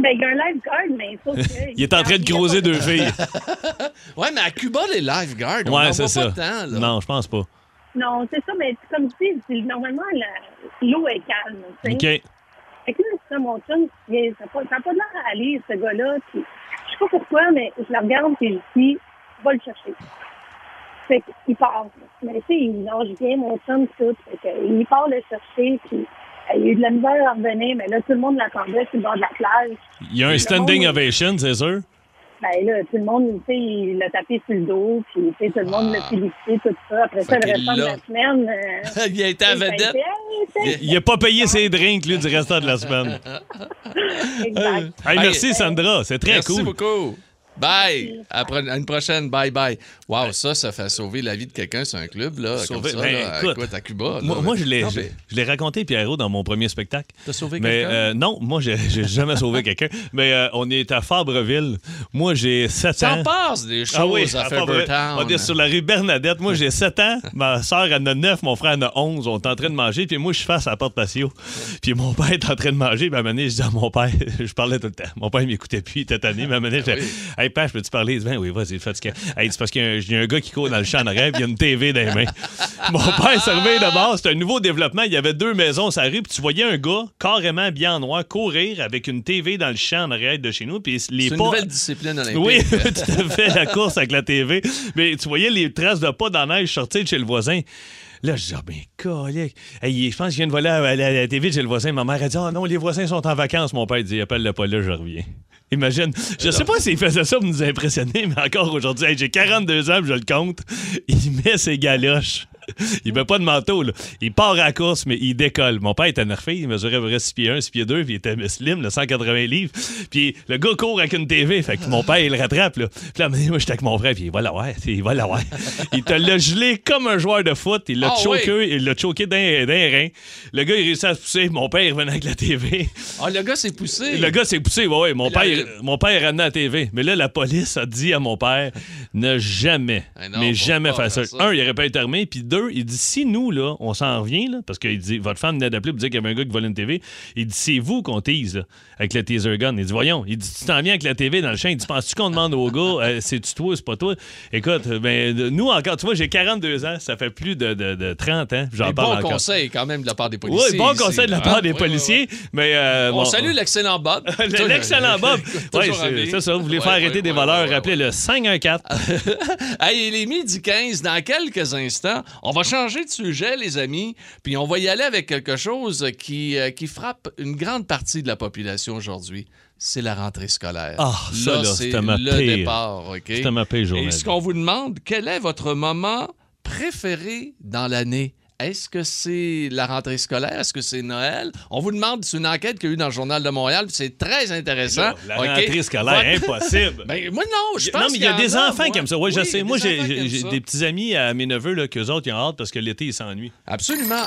Ben, il y a un lifeguard, mais sauf que... *laughs* Il est en train de croiser deux filles. *laughs* Ouais, mais à Cuba, les lifeguards, on Ouais, en voit ça. pas tant, là. Non, je pense pas. Non, c'est ça, mais comme tu dis, normalement, la- l'eau est calme. tu sais. OK. Fait que là, c'est mon chum, mais ça n'a pas, ça pas l'air à aller, ce gars-là. Je sais pas pourquoi, mais je le regarde et je dis, va le chercher. Fait qu'il part. Mais tu sais, il nage bien, mon chum, tout. Fait il part le chercher, puis euh, il a eu de la misère à revenir, mais là, tout le monde l'attendait sur le bord de la plage. Il y a un standing monde- ovation, c'est sûr. Ben là, tout le monde, tu sais, il l'a tapé sur le dos, puis tu sais, tout le monde l'a félicité, tout ça. Après ça, Ah. Le restant de l'a- semaine... euh, *laughs* il a été à vedette. Il a pas payé ses drinks, lui, du restant de la semaine. *laughs* Exact. Hey, merci, Sandra. C'est très Merci cool. beaucoup. Bye. À, pro- à une prochaine. Bye bye. Wow, ça, ça fait sauver la vie de quelqu'un sur un club, là. Sauver- comme ça, ben, là, écoute, écoute, à Cuba. là. Moi, moi, je l'ai je- mais je l'ai raconté, Pierrot, dans mon premier spectacle. T'as sauvé quelqu'un? euh, non, moi, j'ai jamais *laughs* sauvé quelqu'un. Mais euh, on est à Fabreville. Moi, j'ai 7 T'en ans. passes des choses Ah oui, à à Fabreville. On est sur la rue Bernadette. Moi, j'ai 7 ans. *laughs* Ma soeur en a 9. Mon frère en a 11. On est en train de manger. Puis moi, je suis face à la porte patio. Puis mon père est en train de manger. Puis à un moment donné, je dis à mon père, *laughs* je parlais tout le temps. Mon père, il m'écoutait plus. Il était tanné. Mais à un moment donné, je dis, Ah Hey, père, peux-tu parler? Il dit, ben oui, vas-y, fatigué. Hey, c'est parce qu'il y a un- il y, a un gars qui court dans le champ arrière. Puis il y a une TV dans les mains. *laughs* Mon père se réveille de base. C'est un nouveau développement. Il y avait deux maisons sur la rue. Puis tu voyais un gars carrément bien en noir courir avec une TV dans le champ en arrière de chez nous. Puis les C'est une pas- nouvelle discipline olympique. oui, *laughs* tout à fait, la course avec la TV. Mais tu voyais les traces de pas dans la neige sortir de chez le voisin. Là, je dis, ah ben, colique. Hey, je pense que je viens de voler à la, la TV de chez le voisin. Ma mère a dit, ah non, les voisins sont en vacances. Mon père dit, appelle-le pas là, je reviens. Imagine. Je sais pas s'il faisait ça pour nous impressionner, mais encore aujourd'hui, j'ai 42 ans, je le compte. Il met ses galoches. *laughs* Il met pas de manteau, là. Il part à la course, mais il décolle. Mon père était nerfé. Il mesurait près 6 pieds 1, 6 pieds 2, puis il était slim, là, 180 livres. Puis le gars court avec une TV. Fait que mon père, il le rattrape, là. Puis là, moi, j'étais avec mon frère, puis il va l'avoir. *laughs* Il va l'avoir. il te l'a gelé comme un joueur de foot. Il l'a Ah, choqué, oui. il l'a choqué d'un d'un rein. Le gars, il réussit à se pousser. Mon père, il revenait avec la TV. Ah, le gars s'est poussé. Le gars s'est poussé, ouais, ouais. Mon Il père, mon père ramené à la TV. Mais là, la police a dit à mon père ne jamais, Eh non, mais jamais pas faire ça. faire ça. Un, il aurait pas été armé. Puis deux, il dit si nous, là, on s'en revient, là, parce qu'il dit votre femme venait d'appeler pour dire qu'il y avait un gars qui volait une TV, il dit c'est vous qu'on tease là, avec le teaser gun. Il dit voyons, il dit tu t'en viens avec la TV dans le champ, il dit penses-tu qu'on demande au gars euh, c'est-tu toi, c'est pas toi? Écoute, ben, nous encore, tu vois, j'ai 42 ans, ça fait plus de, de- de 30 ans, j'en parle encore. conseils quand même de la part des policiers. Oui, bon conseil de la hein? part des Oui, oui, policiers, mais euh, On bon, salue l'excellent Bob. *laughs* L'excellent Bob. Oui, c'est ça. Vous voulez Ouais, faire ouais, arrêter des voleurs, rappelez le 514. *laughs* Hey, il est midi 15. Dans quelques instants, on va changer de sujet, les amis, puis on va y aller avec quelque chose qui, euh, qui frappe une grande partie de la population aujourd'hui. C'est la rentrée scolaire. Ah, ça, là, c'est le pire. départ, OK? C'était ma pire journée. Et ce qu'on vous demande, quel est votre moment préféré dans l'année? Est-ce que c'est la rentrée scolaire? Est-ce que c'est Noël? On vous demande, c'est une enquête qu'il y a eu dans le Journal de Montréal, c'est très intéressant. La rentrée scolaire, Votre- impossible. *laughs* Ben, moi, non, je pense non, mais il y a des en enfants moi. qui aiment ça. Oui, je sais. Moi, j'ai des petits amis à mes neveux, là, qu'eux autres, ils ont hâte parce que l'été, ils s'ennuient. Absolument.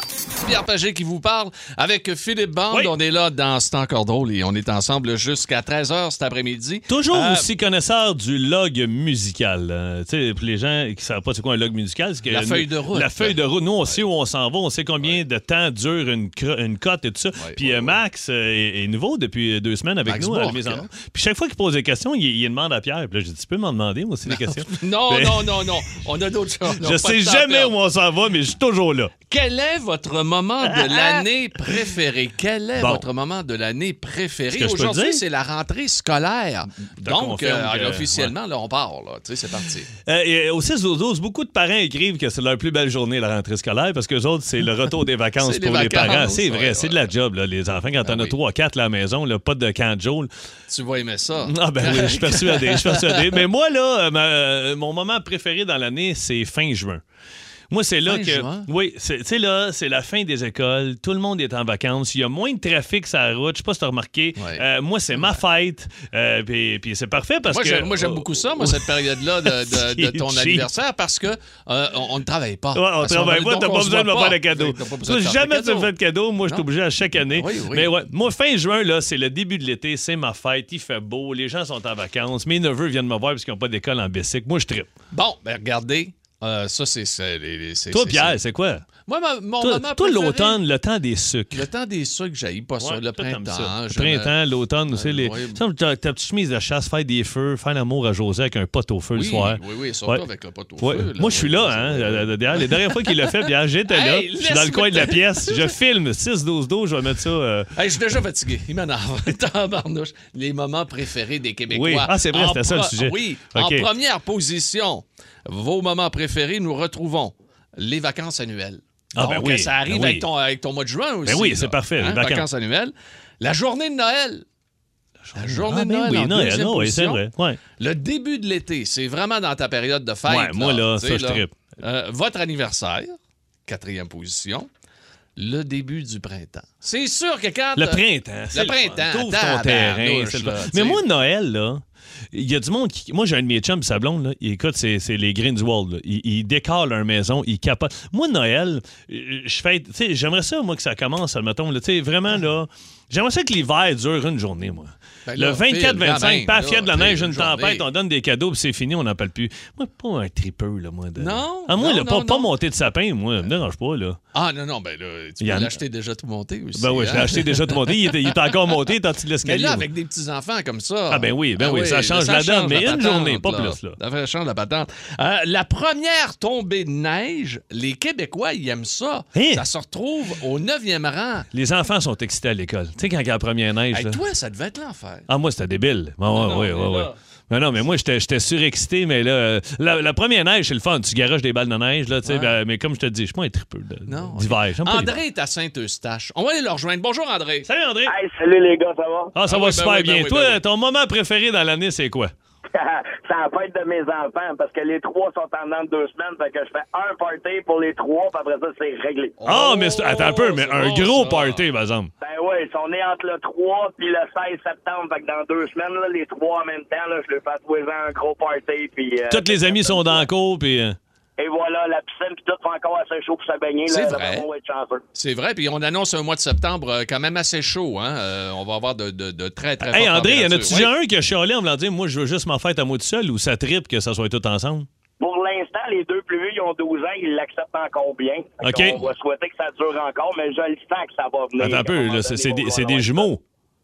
Pierre Pagé qui vous parle avec Philippe Bande. Oui. On est là dans C'est encore drôle et on est ensemble jusqu'à 13h cet après-midi. Toujours Euh, aussi connaisseur du log musical. euh, tu sais, pour les gens qui ne savent pas c'est quoi un log musical, c'est que La feuille de route. La feuille de route. Nous, on sait où on s'en va, on sait combien de temps dure une, une cote et tout ça. Ouais, Puis ouais, euh. Max euh, est, est nouveau depuis deux semaines avec Max nous à la mise en hein. Puis chaque fois qu'il pose des questions, il, il demande à Pierre. Puis là, j'ai dit, tu peux m'en demander, moi aussi, des questions? *laughs* Non, Mais- non, non, non. On a d'autres choses. *laughs* On Je sais jamais où on s'en va, mais je suis toujours là. Quel est votre moment de *laughs* l'année préféré? Quel est Bon. votre moment de l'année préféré? je Aujourd'hui, c'est la rentrée scolaire. te Donc, euh, que- officiellement, là, on part. Là. Tu sais, c'est parti. Euh, et au 6 au 12, beaucoup de parents écrivent que c'est leur plus belle journée, la rentrée scolaire, parce que autres, c'est le retour des vacances les pour les parents. C'est vrai, ouais, c'est de la job, là, les enfants. Quand Ben t'en as oui. 3 4 à la maison, là, pas de camp de jour. Tu vas aimer ça. Ah ben oui, je suis *laughs* persuadé, je suis persuadé. Mais moi, là, ma- mon moment préféré dans l'année, c'est fin juin. Moi, c'est là Fin que. juin? Oui, c'est- tu sais, là, c'est la fin des écoles. Tout le monde est en vacances. Il y a moins de trafic sur la route. Je sais pas si tu as remarqué. Ouais. Euh, moi, c'est ma fête. Euh, puis, puis c'est parfait parce Moi, que. j'aime, moi, j'aime beaucoup ça, moi, cette période-là de, de- *laughs* de C'est ton anniversaire, parce que euh, on, ne travaille pas. Ouais, on qu'on- travaille pas, t'as on pas besoin de me faire de de jamais tu me cadeaux. fais de cadeaux, moi, je suis obligé à chaque année. Oui, oui. Mais ouais, moi, fin juin, là, c'est le début de l'été, c'est ma fête, il fait beau, les gens sont en vacances, mes neveux viennent me voir parce qu'ils n'ont pas d'école en bicycle. Moi, je tripe. Bon, ben regardez, euh, ça, c'est... Toi, Pierre, c'est- quoi? Moi, ma- mon Toi, moment toi, l'automne, le temps des sucres. Le temps des sucres, j'haïs pas ça. Ouais, le printemps. ça. Le je me- printemps, l'automne aussi. Euh, les... ouais. Ta, ta petite chemise de chasse, faire des feux, faire l'amour à José avec un pot au feu Oui, le soir. oui, oui, surtout Ouais. avec le pot au feu. Moi, je suis là, hein. euh, les dernières fois qu'il l'a fait, Pierre, j'étais là. Hey, Je suis dans le coin de la pièce. Je filme 6-12-12, je vais mettre ça. euh, Hey, je suis déjà fatigué. Il m'énerve. Les moments préférés des Québécois. Oui. Ah, c'est vrai, c'était ça, le sujet. Oui. En première position, vos moments préférés, nous retrouvons les vacances annuelles. Ah, Donc, ben oui, ça arrive ben oui. avec, ton, avec ton mois de juin aussi. Ben oui, c'est parfait, les Hein, vacances. vacances annuelles. La journée de Noël. La journée Ah, de ben Noël. oui, en Noël, deuxième non, oui, c'est vrai. Ouais. Le début de l'été, c'est vraiment dans ta période de fête. Ouais, moi, là, ça, je là. trippe. Euh, votre anniversaire, quatrième position. Le début du printemps. C'est sûr que quand. Le printemps. c'est le printemps. T'ouvres ton terrain. le là, Mais moi, Noël, là, il y a du monde qui. Moi, j'ai un de mes chums, sa blonde, là. il- Écoute, c'est les Grindelwald. là. Ils, ils décorent leur maison, ils capotent. Moi, Noël, euh, je fais. Tu sais, j'aimerais ça, moi, que ça commence, admettons. là, Tu sais, vraiment, là. J'aimerais ça que l'hiver dure une journée, moi. Ben le là, Phil, quand 24-25, même, paf, là, il y a de la neige, une journée. tempête, on donne des cadeaux, puis c'est fini, on n'en parle plus. Moi, pas un tripeux, là, moi. De... Non, Ah, moi, non, là, pas, non, pas non. monter de sapin, moi, ça me dérange pas, là. Ah non, non, ben là, tu peux l'acheter déjà tout monté aussi. Ben oui, je l'ai hein. acheté déjà tout monté. Il est, il est encore monté, tant de Mais l'escalier. là, moi. avec des petits-enfants comme ça. Ah, ben oui, ben oui, ça change la donne, mais une journée, pas plus, là. Ça change la patente. Euh, la première tombée de neige, les Québécois, ils aiment ça. Hein? Ça se retrouve au 9e rang. Les enfants sont excités à l'école. Tu sais, quand il y a la première neige. Là. toi, ça devait être l'enfer. Ah, moi, c'était débile. Ah, Non, ouais, non, ouais, mais ouais. Mais non, mais moi, j'étais j'étais surexcité, mais là, euh, la, la première neige, c'est le fun. Tu garoches des balles de neige, là, tu sais, Ouais. ben, mais comme je te dis, je suis pas un tripeux d'hiver. L'hiver. André est à Saint-Eustache. On va aller le rejoindre. Bonjour, André. Salut, André. Hey, salut les gars, ça va? Ah, ça Ah va oui, ben super ben bien. oui, Toi, ben oui. ton moment préféré dans l'année, c'est quoi? *laughs* c'est la fête de mes enfants parce que les trois sont en dedans de deux semaines. Fait que je fais un party pour les trois, puis après ça, c'est réglé. Ah, mais c'est- attends un peu, mais Oh, un bon, gros ça. party, par exemple. Ben oui, ils sont nés entre le 3 puis le 16 septembre. Fait que dans deux semaines, là, les trois en même temps, là, je leur fais tous les ans un gros party. Puis, euh, Tous les amis sont dans le cours, puis. Et voilà, la piscine, puis tout fait encore assez chaud pour se baigner. C'est vrai. là, on va être chanceux. C'est vrai, puis on annonce un mois de septembre euh, quand même assez chaud. Hein? Euh, on va avoir de, de- de très, très Hey, André, y en a-tu déjà un qui a chialé en voulant dire, moi, je veux juste m'en fête à moi tout seul ou ça tripe que ça soit tout ensemble? Pour l'instant, les deux plus vieux, ils ont 12 ans, ils l'acceptent encore bien. OK. On va souhaiter que ça dure encore, mais je le sens que ça va venir. Attends un peu, c'est des, des ça. jumeaux.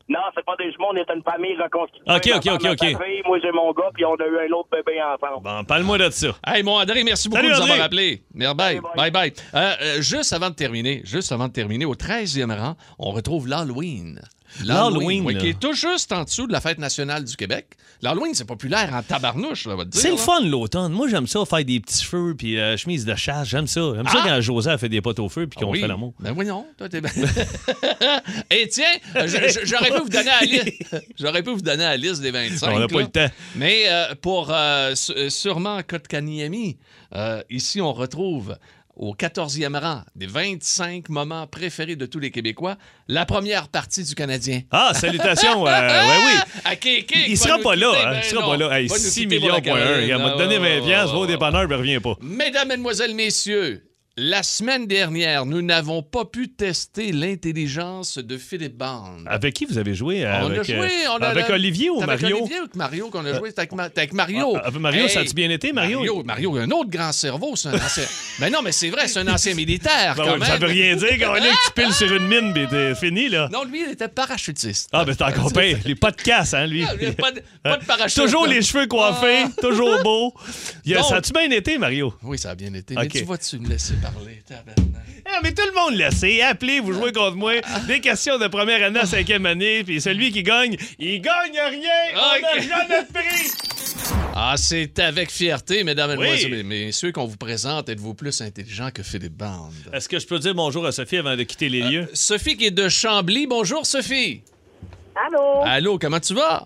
Non, c'est pas des jumeaux, on est une famille reconstituée. OK, OK, OK, OK. moi, j'ai mon gars, puis on a eu un autre bébé ensemble. Bon, parle-moi de ça. Hey, mon André, merci beaucoup Salut, de nous avoir André. appelé. Bye bye. Bye Bye, bye. Euh, euh, juste avant de terminer, juste avant de terminer, au 13e rang, on retrouve l'Halloween. L'Halloween, oui, qui est tout juste en dessous de la fête nationale du Québec. L'Halloween, c'est populaire en tabarnouche, là, on va te dire. C'est le fun l'automne. Moi, j'aime ça, faire des petits feux puis euh, chemise de chasse. J'aime ça. J'aime ça Ah! quand José a fait des potes au feu puis qu'on Oui. fait l'amour. Ben voyons, toi t'es bien. *laughs* Et tiens, je- je- j'aurais pu vous donner la liste. *laughs* J'aurais pu vous donner la liste des 25. On n'a pas le temps. Mais euh, pour euh, euh, sûrement Kotkaniemi, euh, ici on retrouve au 14e rang des 25 moments préférés de tous les Québécois, la première partie du Canadien. Ah, salutations. euh, *laughs* ouais, oui. À Kéké, Il qui sera pas là. quitter, hein. ben Il sera non. pas là. Hey, Va nous 6 quitter pour millions, point un. Caroline. Il m'a Ah, donné ouais, 20 piastres, va au dépanneur, mais revient pas. Mesdames, Mesdemoiselles, Messieurs, la semaine dernière, nous n'avons pas pu tester l'intelligence de Philippe Band. Avec qui vous avez joué? On avec, a joué, euh, on a avec la- Olivier ou C'est avec Mario? Olivier ou avec Mario qu'on a joué? C'était avec, Ma- c'était avec Mario. Ah, avec Mario, ça a-tu bien été, Mario? Mario, Mario, un autre grand cerveau, c'est un ancien. *laughs* mais non, mais c'est vrai, c'est un ancien militaire, Ben quand ouais, même. ça veut rien dire quand on est que tu piles sur une mine, mais t'es fini, là. Non, lui, il était parachutiste. Ah, ben c'est encore pire. Les pas de casse, hein, lui. Ah, il a pas de, pas de parachute. Toujours les cheveux coiffés, toujours beau. Il a- Donc- ça a-tu bien été, Mario? Oui, ça a bien été. Mais tu vas-tu me laisser parler, tabarnak? Ah, mais tout le monde le sait. Appelez, vous jouez contre moi. Des questions de première année à cinquième année, puis celui qui gagne, il gagne rien. On Ok. a jamais notre prix. Ah, c'est avec fierté, mesdames, Oui. mesdemoiselles, messieurs, qu'on vous présente. Êtes-vous plus intelligent que Philippe Band? Est-ce que je peux dire bonjour à Sophie avant de quitter les lieux? Sophie qui est de Chambly. Bonjour, Sophie. Allô? Allô, comment tu vas?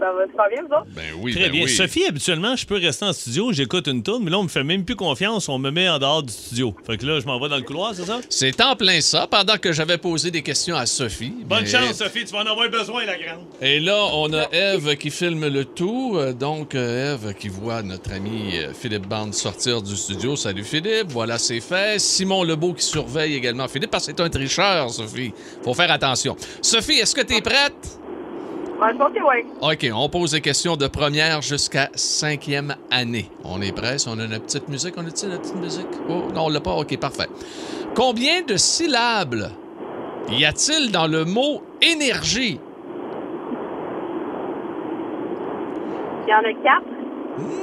Ça va super bien, vous autres? Ben oui, Très ben bien. oui. Sophie, habituellement, je peux rester en studio, j'écoute une tourne, mais là, on me fait même plus confiance, on me met en dehors du studio. Fait que là, je m'en vais dans le couloir, c'est ça? C'est en plein ça, pendant que j'avais posé des questions à Sophie. Bonne Mais- chance, Sophie, tu vas en avoir besoin, la grande. Et là, on a Eve qui filme le tout. Euh, Donc, euh, Eve qui voit notre ami euh, Philippe Bande sortir du studio. Salut Philippe, voilà c'est fait. Simon Lebeau qui surveille également Philippe parce que c'est un tricheur, Sophie. Faut faire attention. Sophie, est-ce que tu es prête? Ouais. OK, on pose des questions de première jusqu'à cinquième année. On est prêt? Si on a notre petite musique, on a-t-il notre petite musique? Oh, non, on l'a pas? OK, parfait. Combien de syllabes y a-t-il dans le mot énergie? Il y en a quatre.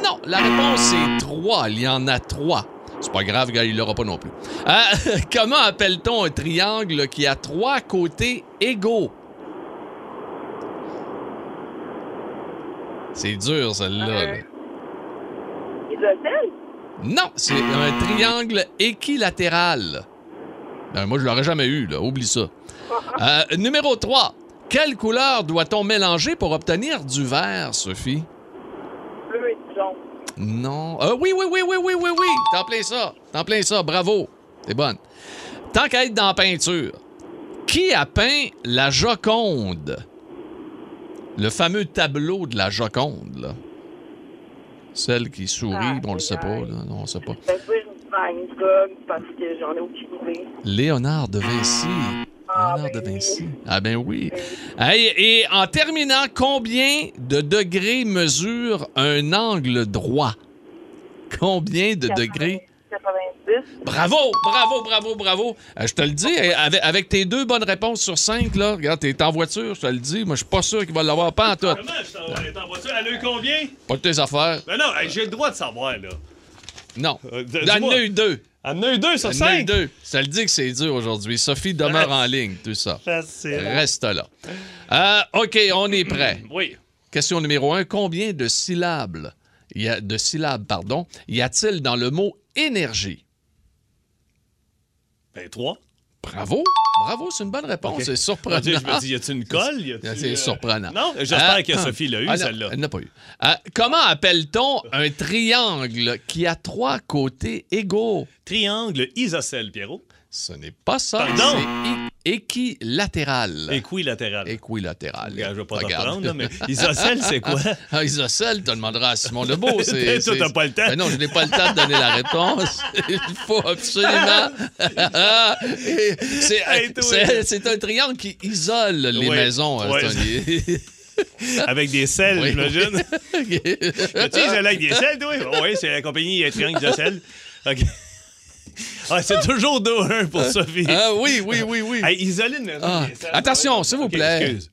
Non, la réponse est trois. Il y en a trois. C'est pas grave, gars, il l'aura pas non plus. Euh, *laughs* comment appelle-t-on un triangle qui a trois côtés égaux? C'est dur, celle-là. Euh, là. Isocèle? Non, c'est un triangle équilatéral. Ben, moi, je l'aurais jamais eu, là. Oublie ça. Euh, numéro 3. Quelle couleur doit-on mélanger pour obtenir du vert, Sophie? Bleu et jaune. Non. Euh, oui, oui, oui, oui, oui, oui, oui. T'en plein ça. T'en plein ça. Bravo. T'es bonne. Tant qu'à être dans la peinture, qui a peint la Joconde? Le fameux tableau de la Joconde, là. Celle qui sourit, Ah, on le sait pas, là. Non, on sait pas. Van Gogh parce que j'en ai aucune idée. Léonard de Vinci. Ah, Léonard de ben Vinci. oui. Ah ben oui. Hey, et en terminant, combien de degrés mesure un angle droit? Combien de degrés? 90. Bravo, bravo, bravo, bravo. Euh, je te le dis, eh, avec, avec tes deux bonnes réponses sur cinq, là, regarde, t'es en voiture, je te le dis. Moi, je suis pas sûr qu'il va l'avoir pas en tout. Comment je elle en voiture? Elle a eu combien? Pas de tes affaires. Ben non, j'ai le droit de savoir, là. Non. Euh, y en a eu deux. Elle en a eu deux sur cinq? deux. Ça le dit que c'est dur aujourd'hui. Sophie demeure en ligne, tout ça. Facile. Reste là. Euh, OK, on est prêt. *clears throat* Oui. Question numéro un. Combien de syllabes, il y a, de syllabes pardon, y a-t-il dans le mot énergie? Ben, trois. Bravo. Bravo, c'est une bonne réponse. C'est surprenant. Je me dis, y a-tu une colle? C'est euh, surprenant. Non, j'espère Euh, que Sophie l'a eu, ah, celle-là. Elle n'a pas eu. Euh, comment appelle-t-on un triangle qui a trois côtés égaux? Triangle isocèle, Pierrot. Ce n'est pas ça. Pardon? C'est équilatéral. Équilatéral. Équilatéral. Regarde, je vais pas t'apprendre, mais isocèle, c'est quoi? *laughs* Ah, isocèle, tu demanderas à Simon Lebeau. c'est- Toi, t'as pas le temps. Ben non, je n'ai pas le temps de donner la réponse. *laughs* Il faut absolument. *laughs* c'est, un triangle qui isole les maisons. Tony. avec des selles, Oui, j'imagine. tu isolé avec des selles, toi? Oui, c'est la compagnie euh, Triangle de sel. OK. Ah, c'est *laughs* toujours 2-1 pour Sophie. Ah oui, oui, oui, oui. Hey, une Ah, attention, s'il vous plaît. excuse.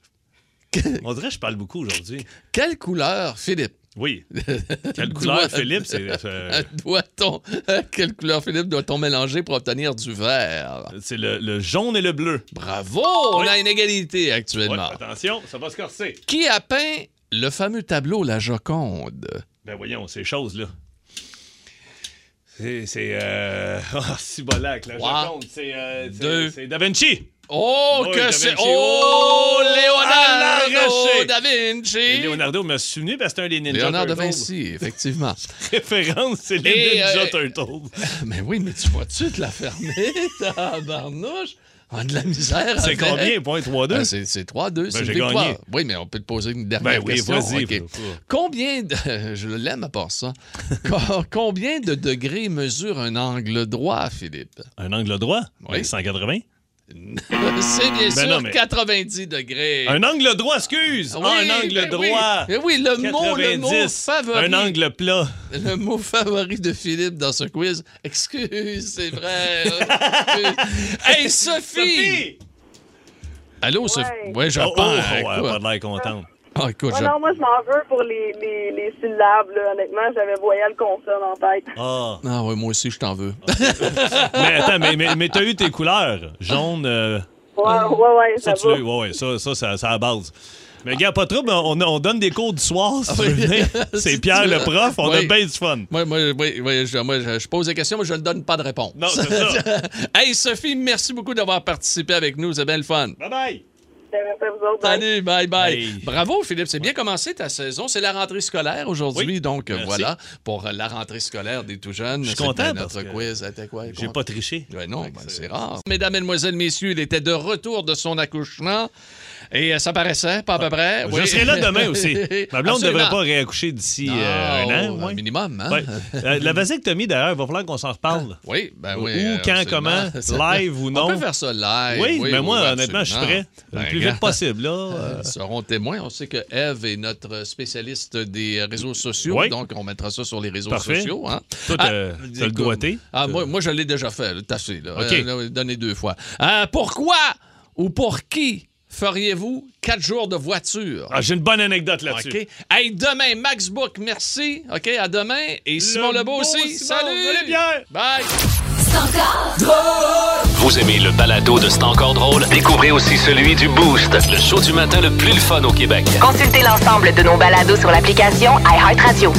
On dirait que je parle beaucoup aujourd'hui. Quelle couleur, Philippe? Oui. Quelle *laughs* couleur, Philippe? C'est euh, *laughs* Doit-on... Quelle couleur, Philippe, doit-on mélanger pour obtenir du vert? c'est le, le jaune et le bleu. Bravo! On a une égalité Ouais, actuellement. attention, ça va se corser. Qui a peint le fameux tableau La Joconde? Ben voyons, ces choses-là. C'est. C'est. Euh... Ah, si bolac, la Trois, Joconde. C'est. euh, c'est-. C'est Da Vinci. Oh, que Da c'est... Oh, Oh, Leonardo da Vinci! Et Leonardo me souvenu parce que c'est un des Ninja Léonard de Turtles. Vinci, effectivement. *laughs* Référence, c'est les Et, Ninja euh, Turtles. *laughs* Mais oui, mais tu vois-tu te la fermer, *laughs* tabarnouche? On a de la misère. C'est combien? Point 3-2? Ben, c'est c'est 3-2, c'est j'ai victoire. Oui, mais on peut te poser une dernière Ben oui, question. vas-y. OK. faut- faut- Combien de... Je l'aime à part ça. Co- Combien de degrés mesure un angle droit, Philippe? Un angle droit? Oui. Ben, 180. *laughs* C'est bien sûr non, mais- 90 degrés. Un angle droit, excuse! Oui, Ah, un angle ben oui. droit! Ben oui, le mot, le mot 90. favori. Un angle plat. Le mot favori de Philippe dans ce quiz. Excuse, c'est vrai. Excuse. *laughs* hey, Sophie! Allô, Sophie? Ouais. Oui, je Oh, oh, oh, ouais, pas de l'air contente. Ah, écoute, Ouais, je- non, moi, je m'en veux pour les, les, les syllabes, là. Honnêtement, j'avais voyelle consonne en tête. Ah. Ah oui, moi aussi, je t'en veux. *laughs* mais attends, mais, mais, mais t'as eu tes couleurs. Jaune, euh, Ouais, ouais, ouais, ça, ça, tu. Ouais, ouais, ça, ça, ça, c'est à la base. Mais gars, pas de trouble, on, on donne des cours du soir, si oui. *laughs* Si C'est Pierre le prof, on Oui. a bien du fun. moi, moi, oui, oui, je, moi, je, je pose des questions, mais je ne donne pas de réponse. Non, c'est ça. *laughs* hey, Sophie, merci beaucoup d'avoir participé avec nous. C'est bien le fun. Bye bye! Merci à vous autres. bye. Salut, bye bye. Hey. Bravo, Philippe. C'est bien commencé ta saison. C'est la rentrée scolaire aujourd'hui. Oui, donc, euh, merci. voilà, pour la rentrée scolaire des tout jeunes. Je suis content Notre parce quiz. Quoi? J'ai pas triché. Ouais, non, ben, c'est rare. Mesdames, Mesdemoiselles, Messieurs, il était de retour de son accouchement. Et euh, ça paraissait, pas à peu près. Je Oui. serai là demain aussi. *laughs* Ma blonde ne devrait pas réaccoucher d'ici euh, un an, moins. minimum, hein? Ouais. Euh, la vasectomie, d'ailleurs, il va falloir qu'on s'en reparle. Oui, ben oui. Où, quand, absolument. comment, *laughs* live ou non. On peut faire ça live. Oui, mais moi, oui, honnêtement, je suis prêt. Le plus Ben, vite *laughs* possible, là. euh, Ils seront témoins. On sait que Eve est notre spécialiste des réseaux sociaux, Oui. donc on mettra ça sur les réseaux Parfait. sociaux. Hein? Toi, Ah, t'as t'as le doigté. Ah, moi, moi, je l'ai déjà fait, là, tassé. Là. OK. Euh, là, donné deux fois. Pourquoi ou pour qui feriez-vous quatre jours de voiture? Ah, J'ai une bonne anecdote là-dessus. OK. Hey, demain, Max Book, merci. OK, à demain. Et Simon Le Lebeau beau aussi. Simon. Salut! Salut, Pierre. Bye! Vous aimez le balado de C'est encore drôle? Découvrez aussi celui du Boost, le show du matin le plus le fun au Québec. Consultez l'ensemble de nos balados sur l'application iHeartRadio.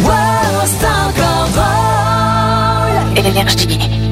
Énergie.